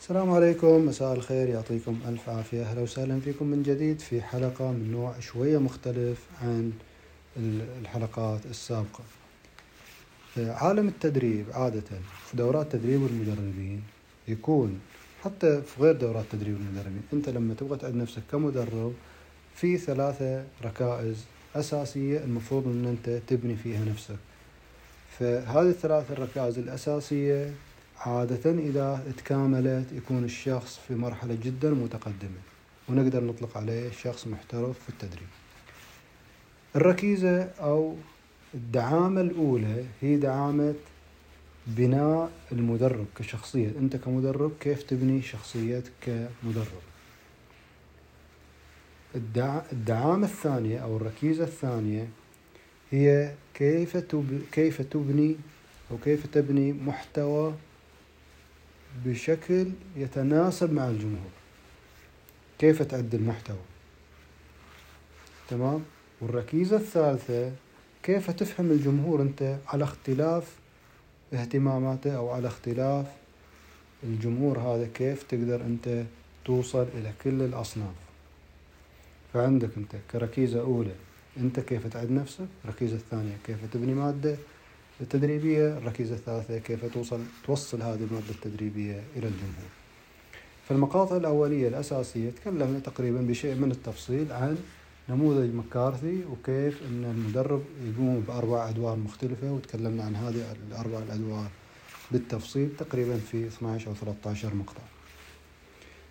السلام عليكم مساء الخير. يعطيكم ألف عافية. أهلا وسهلا فيكم من جديد في حلقة من نوع شوية مختلف عن الحلقات السابقة. عالم التدريب عادة في دورات تدريب المدربين يكون حتى في غير دورات تدريب المدربين أنت لما تبغى تعد نفسك كمدرب في ثلاثة ركائز أساسية المفروض أن أنت تبني فيها نفسك. فهذه الثلاث الركائز الأساسية عادة إذا تكاملت يكون الشخص في مرحلة جدا متقدمة ونقدر نطلق عليه شخص محترف في التدريب. الركيزة أو الدعامة الأولى هي دعامة بناء المدرب كشخصية. أنت كمدرب كيف تبني شخصيتك كمدرب؟ الدعامة الثانية أو الركيزة الثانية هي كيف كيف تبني أو كيف تبني محتوى بشكل يتناسب مع الجمهور. كيف تعد المحتوى؟ تمام؟ والركيزة الثالثة كيف تفهم الجمهور أنت على اختلاف اهتماماته أو على اختلاف الجمهور هذا؟ كيف تقدر أنت توصل إلى كل الأصناف؟ فعندك أنت كركيزة أولى أنت كيف تعد نفسك؟ الركيزة الثانية كيف تبني مادة؟ التدريبية الركيزة الثالثة كيف توصل توصل هذه المادة التدريبية إلى الجمهور. في المقاطع الأولية الأساسية تكلمنا تقريبا بشيء من التفصيل عن نموذج مكارثي وكيف أن المدرب يقوم بأربع أدوار مختلفة وتكلمنا عن هذه الأربع الأدوار بالتفصيل تقريبا في 12 أو 13 مقطع.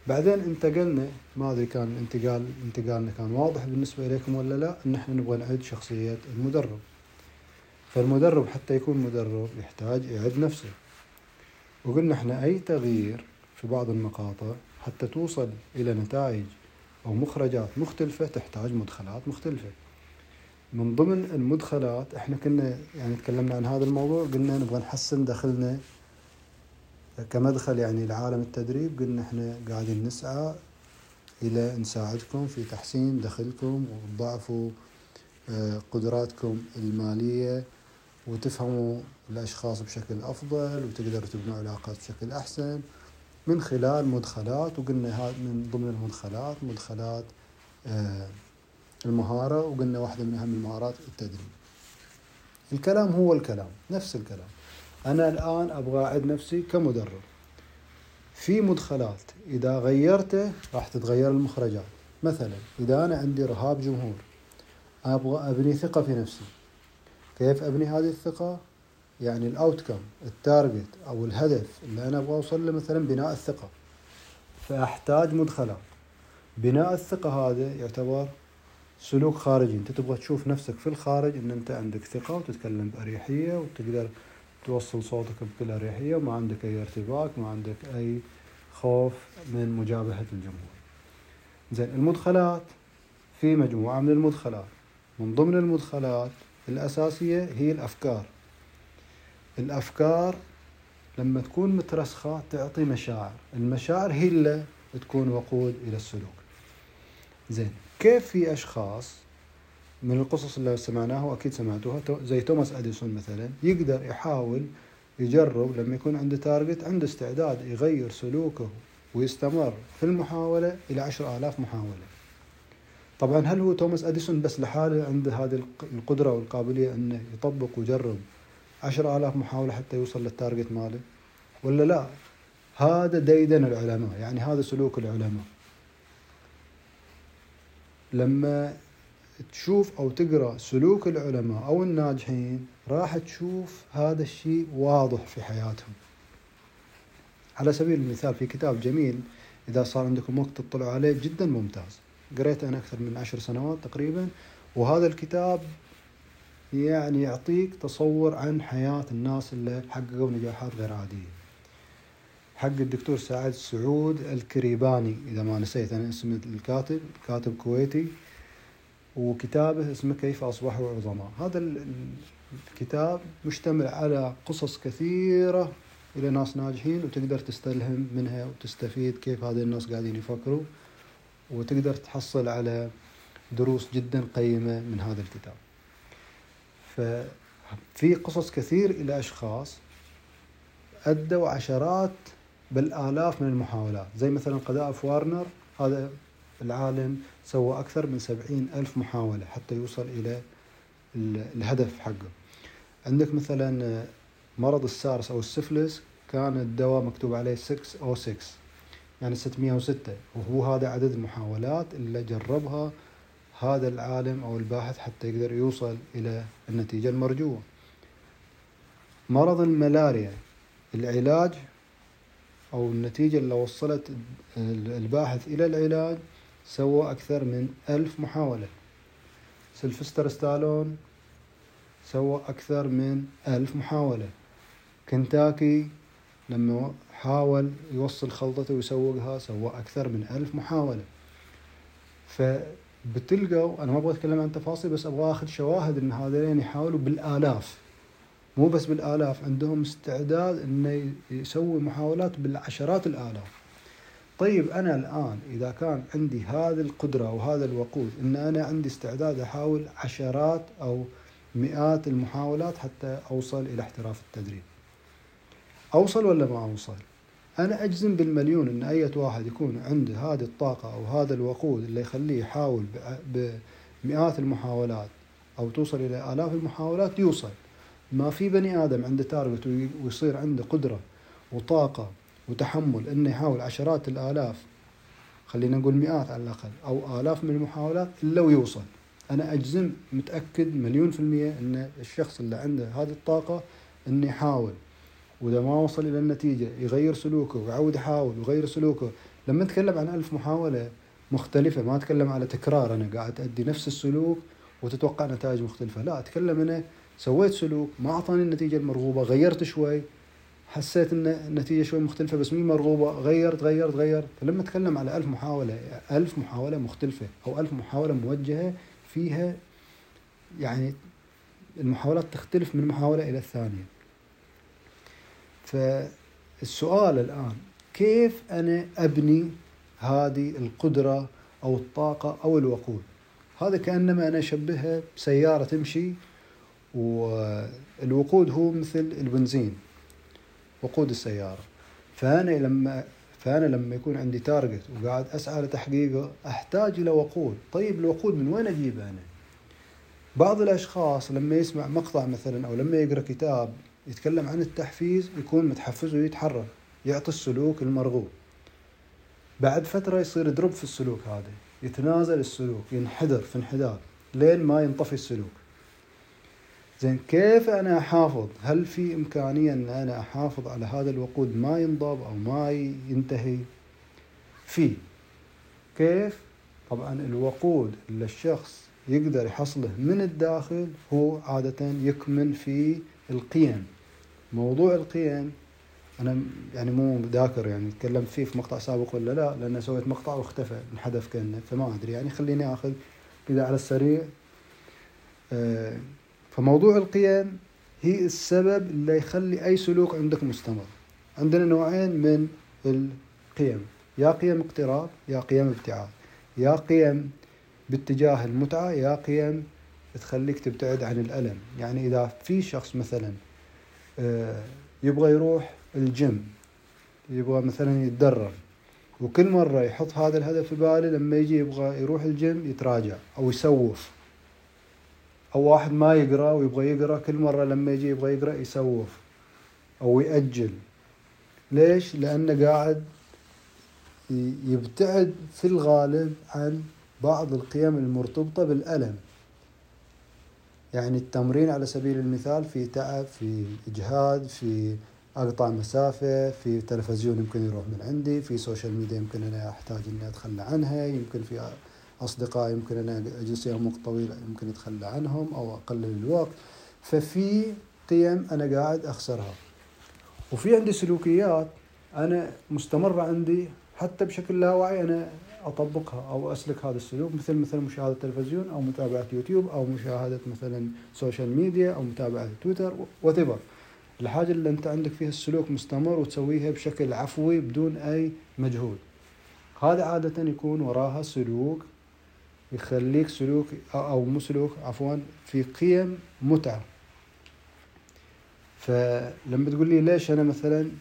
بعدين انتقلنا ما أدري كان الانتقال انتقالنا كان واضح بالنسبة اليكم ولا لا إن إحنا نبغى نعد شخصية المدرب. فالمدرب حتى يكون مدرب يحتاج يعد نفسه. وقلنا إحنا أي تغيير في بعض المقاطع حتى توصل إلى نتائج أو مخرجات مختلفة تحتاج مدخلات مختلفة. من ضمن المدخلات إحنا كنا يعني تكلمنا عن هذا الموضوع قلنا نبغى نحسن دخلنا كمدخل يعني لعالم التدريب. قلنا إحنا قاعدين نسعى إلى نساعدكم في تحسين دخلكم وتضاعفوا آه، قدراتكم المالية وتفهموا الأشخاص بشكل أفضل وتقدروا تبنوا علاقات بشكل أحسن من خلال مدخلات وقلنا من ضمن المدخلات مدخلات آه، المهارة وقلنا واحدة من أهم المهارات التدريب. الكلام هو الكلام نفس الكلام. أنا الآن أبغى أعد نفسي كمدرب. في مدخلات إذا غيرته راح تتغير المخرجات. مثلا إذا أنا عندي رهاب جمهور أبغى أبني ثقة في نفسي. كيف أبني هذه الثقة؟ يعني الاوتكم التارجت أو الهدف اللي أنا أبغى أوصل له مثلا بناء الثقة. فأحتاج مدخلات بناء الثقة هذا يعتبر سلوك خارجي. أنت تبغى تشوف نفسك في الخارج إن أنت عندك ثقة وتتكلم بأريحية وتقدر توصل صوتك بكل أريحية وما عندك أي ارتباك ما عندك أي خوف من مجابهة الجمهور. زين المدخلات في مجموعة من المدخلات. من ضمن المدخلات الأساسية هي الأفكار. الأفكار لما تكون مترسخة تعطي مشاعر. المشاعر هي اللي تكون وقود إلى السلوك. زين كيف في أشخاص من القصص اللي سمعناها وأكيد سمعتوها زي توماس أديسون مثلا يقدر يحاول يجرب لما يكون عنده target عنده استعداد يغير سلوكه ويستمر في المحاولة إلى عشر آلاف محاولة. طبعا هل هو توماس أديسون بس لحاله عنده هذه القدرة والقابلية إنه يطبق ويجرب عشر آلاف محاولة حتى يوصل لل target ماله؟ ولا لا؟ هذا ديدن العلماء يعني هذا سلوك العلماء. لما تشوف أو تقرأ سلوك العلماء أو الناجحين راح تشوف هذا الشيء واضح في حياتهم. على سبيل المثال في كتاب جميل إذا صار عندكم وقت تطلعوا عليه جدا ممتاز. قريته أنا أكثر من عشر سنوات تقريبا وهذا الكتاب يعني يعطيك تصور عن حياة الناس اللي حققوا نجاحات غير عادية. حق الدكتور سعد سعود الكريباني إذا ما نسيت أنا اسم الكاتب كاتب كويتي وكتابه اسمه كيف أصبحوا عظماء. هذا الكتاب مشتمل على قصص كثيرة إلى ناس ناجحين وتقدر تستلهم منها وتستفيد كيف هذه الناس قاعدين يفكروا. وتقدر تحصل على دروس جدا قيمة من هذا الكتاب. ففي قصص كثير إلى أشخاص أدوا عشرات بالآلاف من المحاولات. زي مثلا قذائف وارنر هذا العالم سوى أكثر من سبعين ألف محاولة حتى يوصل إلى الهدف حقه. عندك مثلا مرض السارس أو السفلس كان الدواء مكتوب عليه 606 يعني 606 وهو هذا عدد المحاولات اللي جربها هذا العالم أو الباحث حتى يقدر يوصل إلى النتيجة المرجوة. مرض الملاريا العلاج أو النتيجة اللي وصلت الباحث إلى العلاج سوى أكثر من ألف محاولة. سلفستر ستالون سوى أكثر من ألف محاولة. كنتاكي لما حاول يوصل خلطته ويسوقها سوى أكثر من ألف محاولة. فبتلقوا أنا ما أبغى أتكلم عن تفاصيل بس أبغى أخذ شواهد أن هذين يحاولوا بالآلاف. مو بس بالآلاف عندهم استعداد أنه يسوي محاولات بالعشرات الآلاف. طيب أنا الآن إذا كان عندي هذه القدرة وهذا الوقود أن أنا عندي استعداد أحاول عشرات أو مئات المحاولات حتى أوصل إلى احتراف التدريب. أوصل ولا ما أوصل؟ أنا أجزم بالمليون أن أي واحد يكون عنده هذه الطاقة أو هذا الوقود اللي يخليه يحاول بمئات المحاولات أو توصل إلى آلاف المحاولات يوصل. ما في بني آدم عنده تارجت ويصير عنده قدرة وطاقة وتحمل إنه يحاول عشرات الآلاف خلينا نقول مئات على الأقل أو آلاف من المحاولات إلا ويوصل. أنا أجزم متأكد مليون في المية إن الشخص اللي عنده هذه الطاقة إنه يحاول. وإذا ما وصل إلى النتيجة يغير سلوكه ويعود يحاول ويغير سلوكه. لما نتكلم عن ألف محاولة مختلفة ما أتكلم على تكرار أنا قاعد أدي نفس السلوك وتتوقع نتائج مختلفة. لا أتكلم أنا سويت سلوك ما أعطاني النتيجة المرغوبة غيرت شوي حسيت إن النتيجة شوي مختلفة بس مي مرغوبة غيرت غيرت غيرت. فلما أتكلم على ألف محاولة ألف محاولة مختلفة أو ألف محاولة موجهة فيها يعني المحاولات تختلف من محاولة إلى الثانية. فالسؤال الآن كيف أنا أبني هذه القدرة أو الطاقة أو الوقود؟ هذا كأنما أنا اشبهها بسيارة تمشي والوقود هو مثل البنزين وقود السيارة. فأنا لما فأنا لما يكون عندي target وقاعد أسعى لتحقيقه أحتاج إلى وقود. طيب الوقود من وين أجيبه أنا؟ بعض الأشخاص لما يسمع مقطع مثلا أو لما يقرأ كتاب يتكلم عن التحفيز يكون متحفز ويتحرك يعطي السلوك المرغوب بعد فترة يصير يدرب في السلوك هذا يتنازل السلوك ينحدر في انحدار لين ما ينطفي السلوك زين كيف أنا أحافظ؟ هل في إمكانية أن أنا أحافظ على هذا الوقود ما ينضب أو ما ينتهي؟ في كيف؟ طبعا الوقود اللي الشخص يقدر يحصله من الداخل هو عادة يكمن في القيم. موضوع القيم أنا يعني مو ذاكر يعني تكلمت فيه في مقطع سابق ولا لا لأن سويت مقطع واختفى انحذف كأنه فما أدري يعني خليني آخذ كذا على السريع. آه فموضوع القيم هي السبب اللي يخلي أي سلوك عندك مستمر. عندنا نوعين من القيم يا قيم اقتراب يا قيم ابتعاد. يا قيم باتجاه المتعة يا قيم تخليك تبتعد عن الألم. يعني إذا في شخص مثلا آه، يبغى يروح الجيم يبغى مثلا يتدرب وكل مرة يحط هذا الهدف في باله لما يجي يبغى يروح الجيم يتراجع أو يسوف. أو واحد ما يقرأ ويبغى يقرأ كل مرة لما يجي يبغى يقرأ يسوف أو يأجل. ليش؟ لأنه قاعد يبتعد في الغالب عن بعض القيم المرتبطة بالألم. يعني التمرين على سبيل المثال في تعب في إجهاد في أقطع مسافة في تلفزيون يمكن يروح من عندي في social media يمكن أنا أحتاج إني أتخلى عنها يمكن في أصدقاء يمكن أنا أجلس وياهم وقت طويل يمكن أتخلى عنهم أو أقلل الوقت. ففي قيم أنا قاعد أخسرها. وفي عندي سلوكيات أنا مستمرة عندي حتى بشكل لا واعي أنا أطبقها أو أسلك هذا السلوك مثل مثل مشاهدة تلفزيون أو متابعة يوتيوب أو مشاهدة مثلا social media أو متابعة تويتر وتبر الحاجة اللي أنت عندك فيها السلوك مستمر وتسويها بشكل عفوي بدون أي مجهود. هذا عادة يكون وراها سلوك يخليك سلوك أو مو سلوك عفوا في قيم متعة. فلما تقول لي ليش أنا مثلا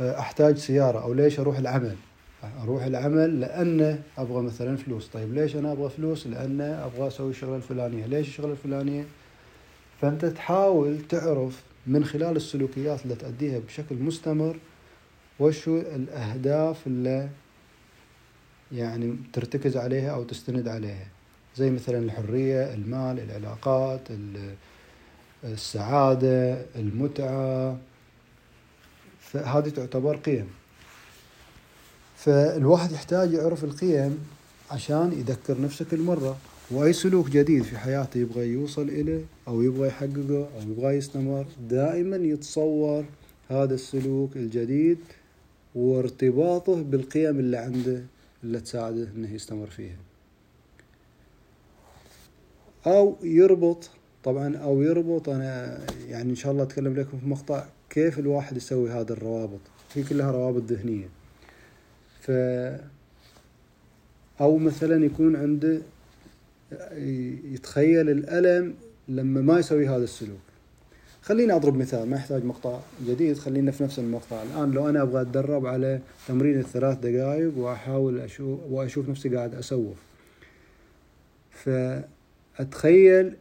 أحتاج سيارة أو ليش أروح العمل؟ أروح العمل لأن أبغى مثلا فلوس. طيب ليش أنا أبغى فلوس؟ لأن أبغى أسوي الشغله الفلانية. ليش الشغله الفلانية؟ فأنت تحاول تعرف من خلال السلوكيات اللي تأديها بشكل مستمر وشو الأهداف اللي يعني ترتكز عليها أو تستند عليها. زي مثلا الحرية المال العلاقات السعادة المتعة. فهذه تعتبر قيم. فالواحد يحتاج يعرف القيم عشان يذكر نفسه كل مرة. وأي سلوك جديد في حياته يبغى يوصل إليه أو يبغى يحققه أو يبغى يستمر. دائما يتصور هذا السلوك الجديد وارتباطه بالقيم اللي عنده اللي تساعده إنه يستمر فيها. أو يربط طبعا أو يربط أنا يعني إن شاء الله أتكلم لكم في مقطع كيف الواحد يسوي هذا الروابط. هي كلها روابط ذهنية. ف أو مثلا يكون عنده يتخيل الألم لما ما يسوي هذا السلوك. خليني أضرب مثال ما يحتاج مقطع جديد خلينا في نفس المقطع. الآن لو أنا أبغى أتدرب على تمرين الثلاث دقائق وأحاول أشوف وأشوف نفسي قاعد أسوف. فأتخيل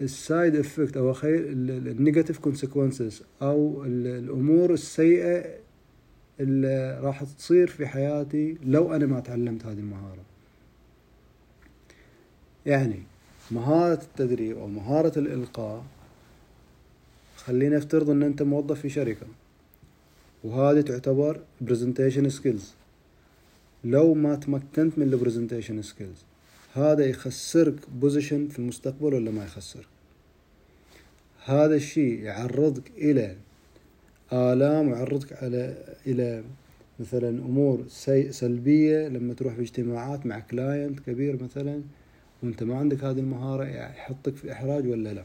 ال side effect أو ال negative consequences أو الأمور السيئة اللي راح تصير في حياتي لو أنا ما تعلمت هذه المهارة. يعني مهارة التدريب أو مهارة الإلقاء خلينا نفترض إن أنت موظف في شركة وهذه تعتبر presentation skills لو ما تمكنت من ال presentation skills هذا يخسرك position في المستقبل ولا ما يخسرك؟ هذا الشيء يعرضك إلى آلام ويعرضك على إلى مثلا أمور سلبية لما تروح في اجتماعات مع كلاينت كبير مثلا وأنت ما عندك هذه المهارة يحطك في إحراج ولا لا؟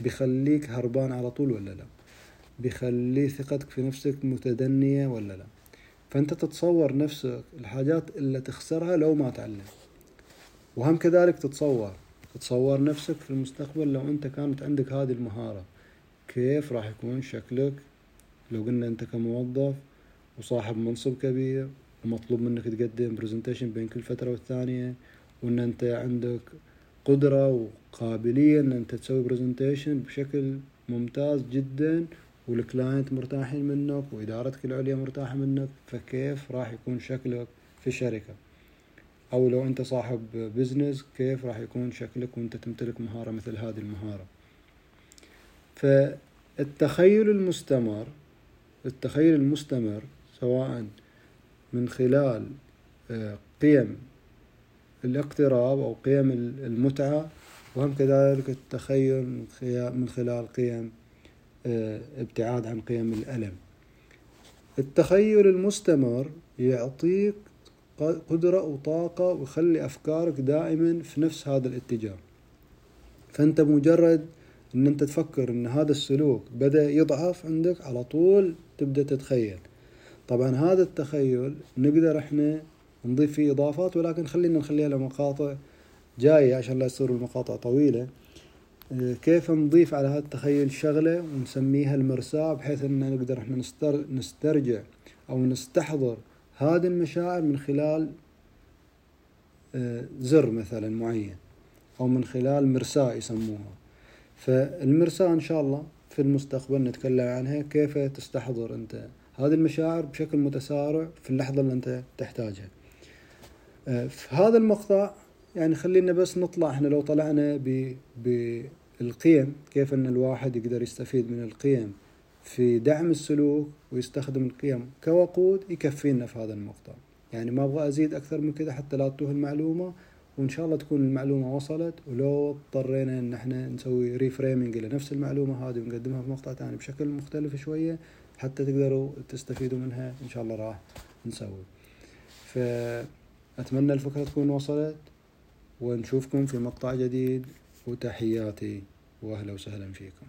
بيخليك هربان على طول ولا لا؟ بيخلي ثقتك في نفسك متدنية ولا لا؟ فأنت تتصور نفسك الحاجات اللي تخسرها لو ما تعلم وهم كذلك تتصور. تتصور نفسك في المستقبل لو أنت كانت عندك هذه المهارة. كيف راح يكون شكلك؟ لو قلنا أنت كموظف وصاحب منصب كبير ومطلوب منك تقدم presentation بين كل فترة والثانية وأن أنت عندك قدرة وقابلية أن أنت تسوي presentation بشكل ممتاز جدا وال client مرتاحين منك وإدارتك العليا مرتاحة منك فكيف راح يكون شكلك في الشركة؟ أو لو أنت صاحب business كيف راح يكون شكلك وأنت تمتلك مهارة مثل هذه المهارة؟ فالتخيل المستمر التخيل المستمر سواء من خلال آه، قيم الاقتراب أو قيم المتعة وهم كذلك التخيل من خلال قيم آه، ابتعاد عن قيم الألم. التخيل المستمر يعطيك قدرة وطاقة ويخلي أفكارك دائما في نفس هذا الاتجاه. فأنت مجرد أن أنت تفكر أن هذا السلوك بدأ يضعف عندك على طول تبدأ تتخيل. طبعا هذا التخيل نقدر إحنا نضيف فيه إضافات ولكن خلينا نخليها لمقاطع جاية عشان لا تصير المقاطع طويلة. آه، كيف نضيف على هذا التخيل شغلة ونسميها المرساة بحيث أن نقدر إحنا نستر نسترجع أو نستحضر هذه المشاعر من خلال آه، زر مثلا معين أو من خلال مرساة يسموها. فالمرساة إن شاء الله في المستقبل نتكلم عنها كيف تستحضر أنت هذه المشاعر بشكل متسارع في اللحظة اللي أنت تحتاجها؟ آه، في هذا المقطع يعني خلينا بس نطلع إحنا لو طلعنا بالقيم كيف إن الواحد يقدر يستفيد من القيم في دعم السلوك ويستخدم القيم كوقود يكفينا في هذا المقطع. يعني ما أبغى أزيد أكثر من كذا حتى لا تتوه المعلومة. وإن شاء الله تكون المعلومة وصلت. ولو اضطرينا إن إحنا نسوي ريفريمنج لنفس المعلومة هذه ونقدمها في مقطع ثاني بشكل مختلف شوية حتى تقدروا تستفيدوا منها إن شاء الله راح نسوي. ف أتمنى الفكرة تكون وصلت. ونشوفكم في مقطع جديد. وتحياتي. وأهلا وسهلا فيكم.